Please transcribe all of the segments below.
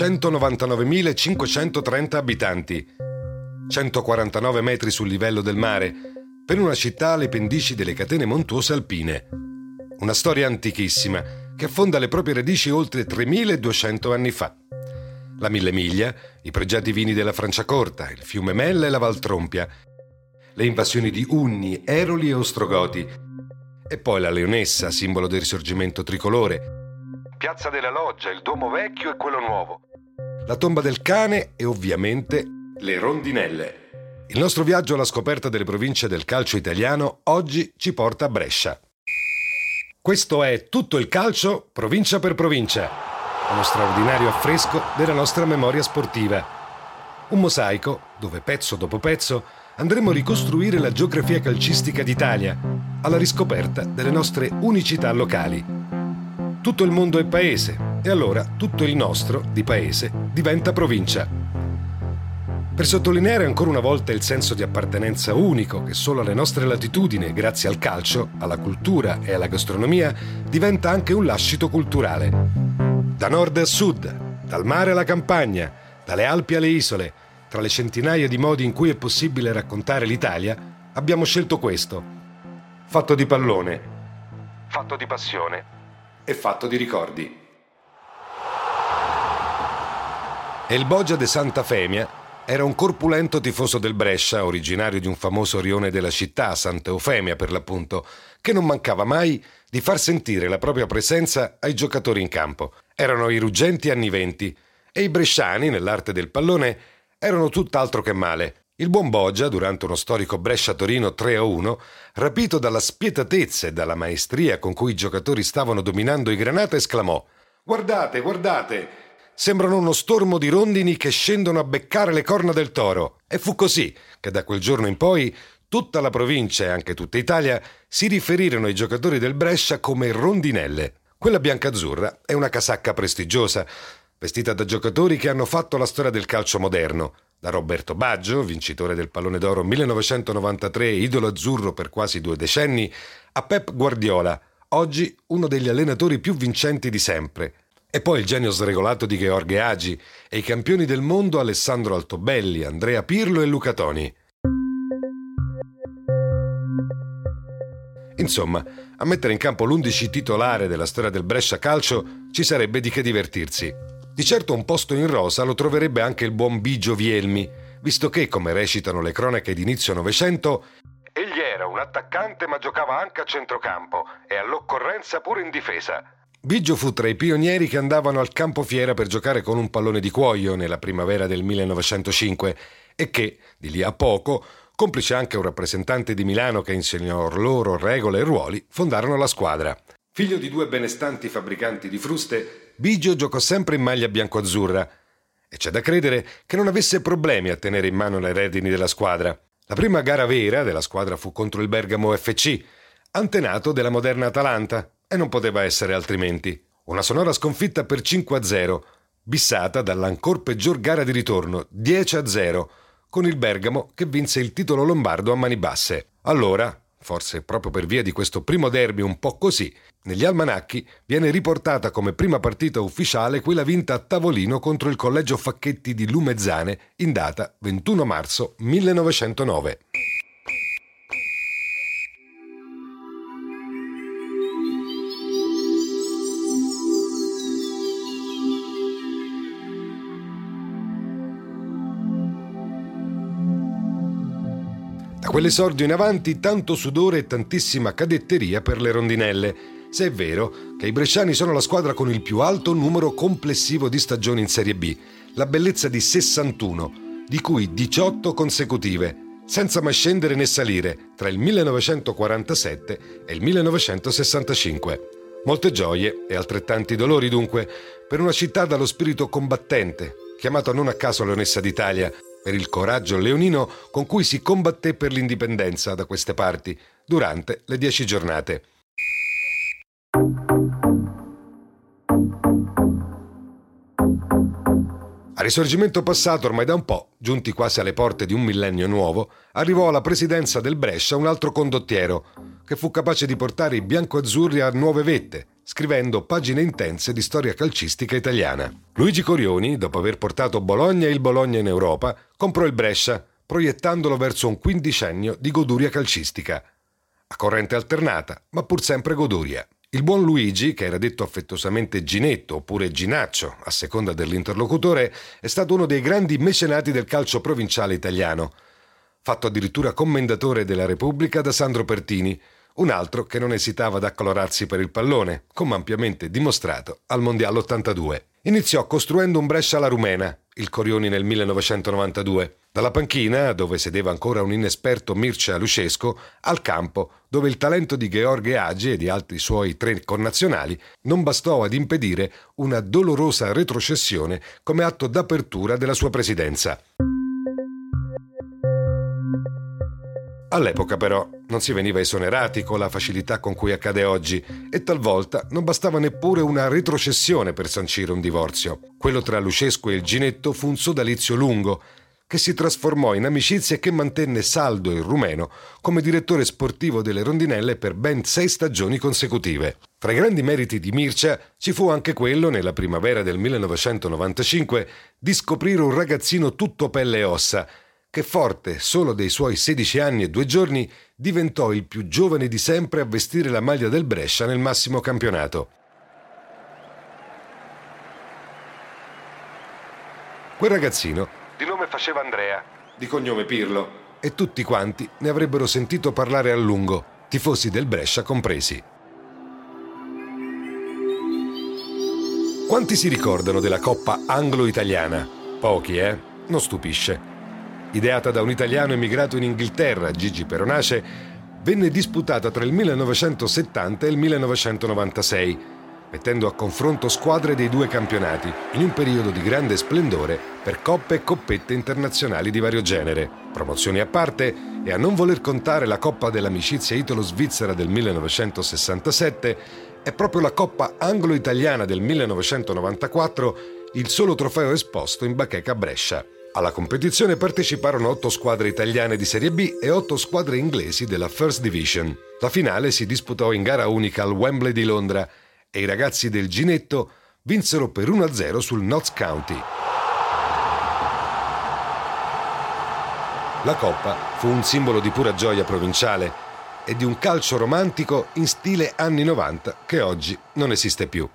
199.530 abitanti, 149 metri sul livello del mare, per una città alle pendici delle catene montuose alpine. Una storia antichissima che affonda le proprie radici oltre 3.200 anni fa. La Mille Miglia, i pregiati vini della Franciacorta, il fiume Mella e la Valtrompia, le invasioni di Unni, Eroli e Ostrogoti, e poi la Leonessa, simbolo del risorgimento tricolore, Piazza della Loggia, il Duomo Vecchio e quello Nuovo, la tomba del cane e ovviamente le rondinelle. Il nostro viaggio alla scoperta delle province del calcio italiano oggi ci porta a Brescia. Questo è tutto il calcio provincia per provincia, uno straordinario affresco della nostra memoria sportiva. Un mosaico dove pezzo dopo pezzo andremo a ricostruire la geografia calcistica d'Italia, alla riscoperta delle nostre unicità locali. Tutto il mondo è paese e allora tutto il nostro, di paese, diventa provincia. Per sottolineare ancora una volta il senso di appartenenza unico che solo alle nostre latitudini, grazie al calcio, alla cultura e alla gastronomia, diventa anche un lascito culturale. Da nord a sud, dal mare alla campagna, dalle Alpi alle isole, tra le centinaia di modi in cui è possibile raccontare l'Italia, abbiamo scelto questo. Fatto di pallone, fatto di passione è fatto di ricordi. El Bogia de Santa Femia era un corpulento tifoso del Brescia, originario di un famoso rione della città, Santa Eufemia per l'appunto, che non mancava mai di far sentire la propria presenza ai giocatori in campo. Erano i ruggenti anni venti e i bresciani, nell'arte del pallone, erano tutt'altro che male. Il buon Boggia, durante uno storico Brescia-Torino 3-1, rapito dalla spietatezza e dalla maestria con cui i giocatori stavano dominando i Granata, esclamò Guardate, guardate! Sembrano uno stormo di rondini che scendono a beccare le corna del toro. E fu così che da quel giorno in poi tutta la provincia e anche tutta Italia si riferirono ai giocatori del Brescia come rondinelle. Quella biancazzurra è una casacca prestigiosa, vestita da giocatori che hanno fatto la storia del calcio moderno da Roberto Baggio, vincitore del pallone d'oro 1993, idolo azzurro per quasi due decenni, a Pep Guardiola, oggi uno degli allenatori più vincenti di sempre. E poi il genio sregolato di Gheorghe Agi e i campioni del mondo Alessandro Altobelli, Andrea Pirlo e Luca Toni. Insomma, a mettere in campo l'11 titolare della storia del Brescia Calcio ci sarebbe di che divertirsi. Di certo un posto in rosa lo troverebbe anche il buon Bigio Vielmi, visto che, come recitano le cronache d'inizio Novecento, egli era un attaccante ma giocava anche a centrocampo e all'occorrenza pure in difesa. Biggio fu tra i pionieri che andavano al campo fiera per giocare con un pallone di cuoio nella primavera del 1905 e che, di lì a poco, complice anche un rappresentante di Milano che insegnò loro regole e ruoli, fondarono la squadra. Figlio di due benestanti fabbricanti di fruste, Bigio giocò sempre in maglia bianco-azzurra e c'è da credere che non avesse problemi a tenere in mano le redini della squadra. La prima gara vera della squadra fu contro il Bergamo FC, antenato della moderna Atalanta, e non poteva essere altrimenti. Una sonora sconfitta per 5-0, bissata dall'ancor peggior gara di ritorno, 10-0, con il Bergamo che vinse il titolo lombardo a mani basse. Allora, forse proprio per via di questo primo derby un po' così, negli almanacchi viene riportata come prima partita ufficiale quella vinta a tavolino contro il Collegio Facchetti di Lumezzane in data 21 marzo 1909. Da quell'esordio in avanti tanto sudore e tantissima cadetteria per le rondinelle se è vero che i bresciani sono la squadra con il più alto numero complessivo di stagioni in Serie B, la bellezza di 61, di cui 18 consecutive, senza mai scendere né salire tra il 1947 e il 1965. Molte gioie e altrettanti dolori dunque per una città dallo spirito combattente, chiamato non a caso Leonessa d'Italia, per il coraggio leonino con cui si combatté per l'indipendenza da queste parti durante le dieci giornate. A risorgimento passato ormai da un po', giunti quasi alle porte di un millennio nuovo, arrivò alla presidenza del Brescia un altro condottiero, che fu capace di portare i biancoazzurri a nuove vette, scrivendo pagine intense di storia calcistica italiana. Luigi Corioni, dopo aver portato Bologna e il Bologna in Europa, comprò il Brescia, proiettandolo verso un quindicennio di goduria calcistica. A corrente alternata, ma pur sempre goduria. Il buon Luigi, che era detto affettuosamente Ginetto oppure Ginaccio, a seconda dell'interlocutore, è stato uno dei grandi mecenati del calcio provinciale italiano. Fatto addirittura commendatore della Repubblica da Sandro Pertini, un altro che non esitava ad accalorarsi per il pallone, come ampiamente dimostrato al Mondiale 82. Iniziò costruendo un Brescia alla rumena, il Corioni nel 1992, dalla panchina, dove sedeva ancora un inesperto Mircea Lucesco, al campo, dove il talento di Gheorghe Agi e di altri suoi tre connazionali non bastò ad impedire una dolorosa retrocessione come atto d'apertura della sua presidenza. All'epoca però non si veniva esonerati con la facilità con cui accade oggi e talvolta non bastava neppure una retrocessione per sancire un divorzio. Quello tra Lucesco e il Ginetto fu un sodalizio lungo che si trasformò in amicizia e che mantenne saldo il rumeno come direttore sportivo delle rondinelle per ben sei stagioni consecutive. Tra i grandi meriti di Mircea ci fu anche quello, nella primavera del 1995, di scoprire un ragazzino tutto pelle e ossa, che forte solo dei suoi 16 anni e due giorni diventò il più giovane di sempre a vestire la maglia del Brescia nel massimo campionato. Quel ragazzino di nome faceva Andrea, di cognome Pirlo, e tutti quanti ne avrebbero sentito parlare a lungo, tifosi del Brescia compresi. Quanti si ricordano della Coppa Anglo-Italiana? Pochi, eh? Non stupisce ideata da un italiano emigrato in Inghilterra, Gigi Peronace, venne disputata tra il 1970 e il 1996, mettendo a confronto squadre dei due campionati, in un periodo di grande splendore per coppe e coppette internazionali di vario genere. Promozioni a parte, e a non voler contare la Coppa dell'amicizia italo-svizzera del 1967, è proprio la Coppa anglo-italiana del 1994 il solo trofeo esposto in bacheca Brescia. Alla competizione parteciparono otto squadre italiane di Serie B e otto squadre inglesi della First Division. La finale si disputò in gara unica al Wembley di Londra e i ragazzi del Ginetto vinsero per 1-0 sul Notts County. La Coppa fu un simbolo di pura gioia provinciale e di un calcio romantico in stile anni 90 che oggi non esiste più.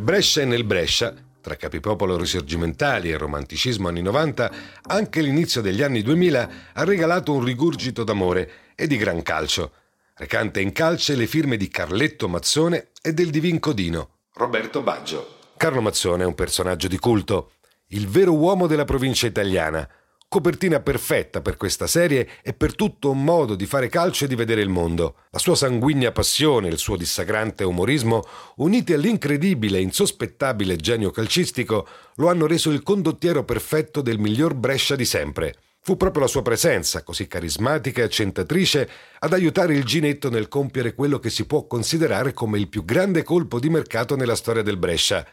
Per Brescia e nel Brescia, tra capipopolo risorgimentali e romanticismo anni 90, anche l'inizio degli anni 2000 ha regalato un rigurgito d'amore e di gran calcio, recante in calce le firme di Carletto Mazzone e del divin codino, Roberto Baggio. Carlo Mazzone è un personaggio di culto, il vero uomo della provincia italiana, Copertina perfetta per questa serie e per tutto un modo di fare calcio e di vedere il mondo. La sua sanguigna passione e il suo dissacrante umorismo, uniti all'incredibile e insospettabile genio calcistico, lo hanno reso il condottiero perfetto del miglior Brescia di sempre. Fu proprio la sua presenza, così carismatica e accentatrice, ad aiutare il Ginetto nel compiere quello che si può considerare come il più grande colpo di mercato nella storia del Brescia.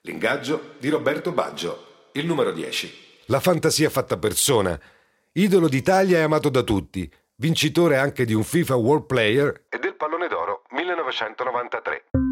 L'ingaggio di Roberto Baggio, il numero 10 la fantasia fatta persona, idolo d'Italia e amato da tutti, vincitore anche di un FIFA World Player e del Pallone d'Oro 1993.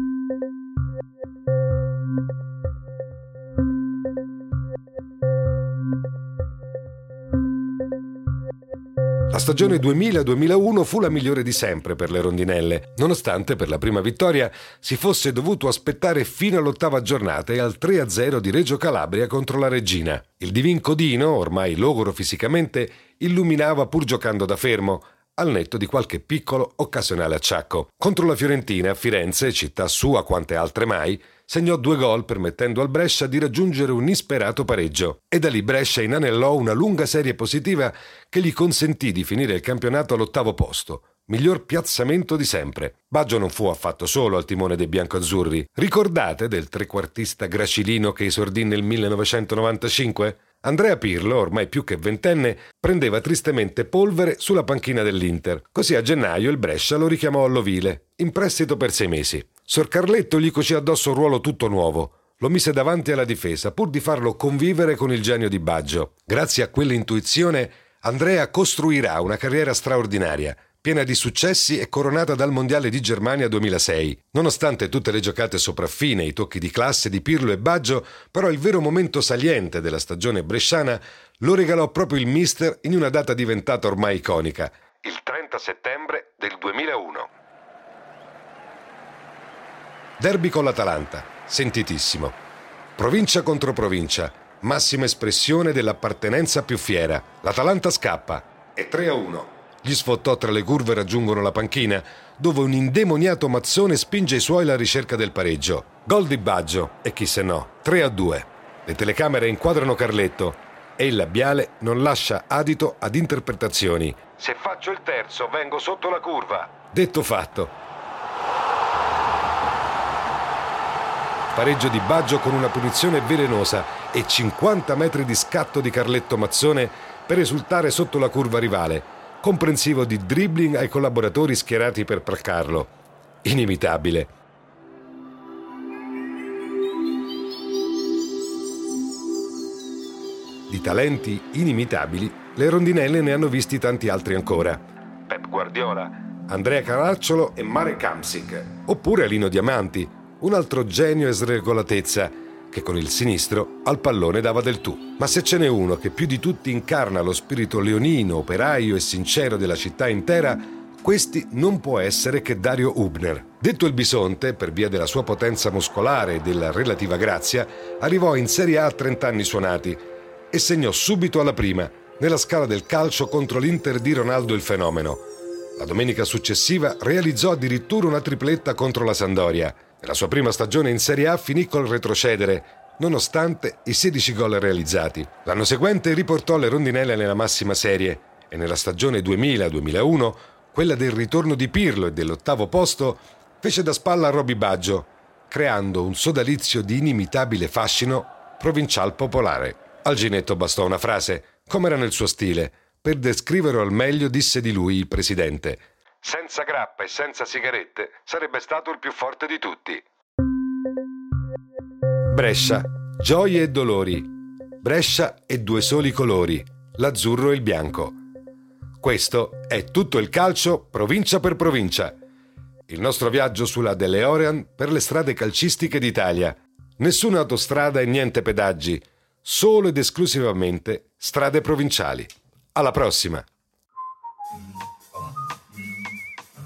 La stagione 2000-2001 fu la migliore di sempre per le rondinelle, nonostante per la prima vittoria si fosse dovuto aspettare fino all'ottava giornata e al 3-0 di Reggio Calabria contro la Regina. Il Divin Codino, ormai logoro fisicamente, illuminava pur giocando da fermo, al netto di qualche piccolo occasionale acciacco. Contro la Fiorentina, Firenze, città sua quante altre mai, segnò due gol permettendo al Brescia di raggiungere un isperato pareggio e da lì Brescia inanellò una lunga serie positiva che gli consentì di finire il campionato all'ottavo posto. Miglior piazzamento di sempre. Baggio non fu affatto solo al timone dei biancoazzurri. Ricordate del trequartista gracilino che esordì nel 1995? Andrea Pirlo, ormai più che ventenne, prendeva tristemente polvere sulla panchina dell'Inter. Così a gennaio il Brescia lo richiamò all'Ovile, in prestito per sei mesi. Sor Carletto gli cucì addosso un ruolo tutto nuovo. Lo mise davanti alla difesa pur di farlo convivere con il genio di Baggio. Grazie a quell'intuizione, Andrea costruirà una carriera straordinaria piena di successi e coronata dal Mondiale di Germania 2006. Nonostante tutte le giocate sopraffine, i tocchi di classe di Pirlo e Baggio, però il vero momento saliente della stagione bresciana lo regalò proprio il mister in una data diventata ormai iconica, il 30 settembre del 2001. Derby con l'Atalanta, sentitissimo. Provincia contro provincia, massima espressione dell'appartenenza più fiera. L'Atalanta scappa e 3 a 1. Gli sfottò tra le curve raggiungono la panchina, dove un indemoniato mazzone spinge i suoi alla ricerca del pareggio. Gol di Baggio e chi se no, 3 a 2. Le telecamere inquadrano Carletto e il labiale non lascia adito ad interpretazioni. Se faccio il terzo vengo sotto la curva. Detto fatto. Pareggio di Baggio con una punizione velenosa e 50 metri di scatto di Carletto Mazzone per esultare sotto la curva rivale comprensivo di dribbling ai collaboratori schierati per placcarlo. Inimitabile. Di talenti inimitabili, le rondinelle ne hanno visti tanti altri ancora. Pep Guardiola, Andrea Caracciolo e Mare Kamsik, oppure Alino Diamanti, un altro genio e sregolatezza che con il sinistro al pallone dava del tu. Ma se ce n'è uno che più di tutti incarna lo spirito leonino, operaio e sincero della città intera, questi non può essere che Dario Hubner. Detto il bisonte, per via della sua potenza muscolare e della relativa grazia, arrivò in Serie A a 30 anni suonati e segnò subito alla prima, nella scala del calcio contro l'Inter di Ronaldo il fenomeno. La domenica successiva realizzò addirittura una tripletta contro la Sandoria nella sua prima stagione in Serie A finì col retrocedere, nonostante i 16 gol realizzati. L'anno seguente riportò le rondinelle nella massima serie e nella stagione 2000-2001, quella del ritorno di Pirlo e dell'ottavo posto, fece da spalla a Roby Baggio, creando un sodalizio di inimitabile fascino provincial popolare. Al Ginetto bastò una frase, come era nel suo stile, per descriverlo al meglio disse di lui il presidente – senza grappa e senza sigarette, sarebbe stato il più forte di tutti. Brescia, gioie e dolori. Brescia e due soli colori, l'azzurro e il bianco. Questo è tutto il calcio provincia per provincia. Il nostro viaggio sulla DeLeorean per le strade calcistiche d'Italia. Nessuna autostrada e niente pedaggi, solo ed esclusivamente strade provinciali. Alla prossima!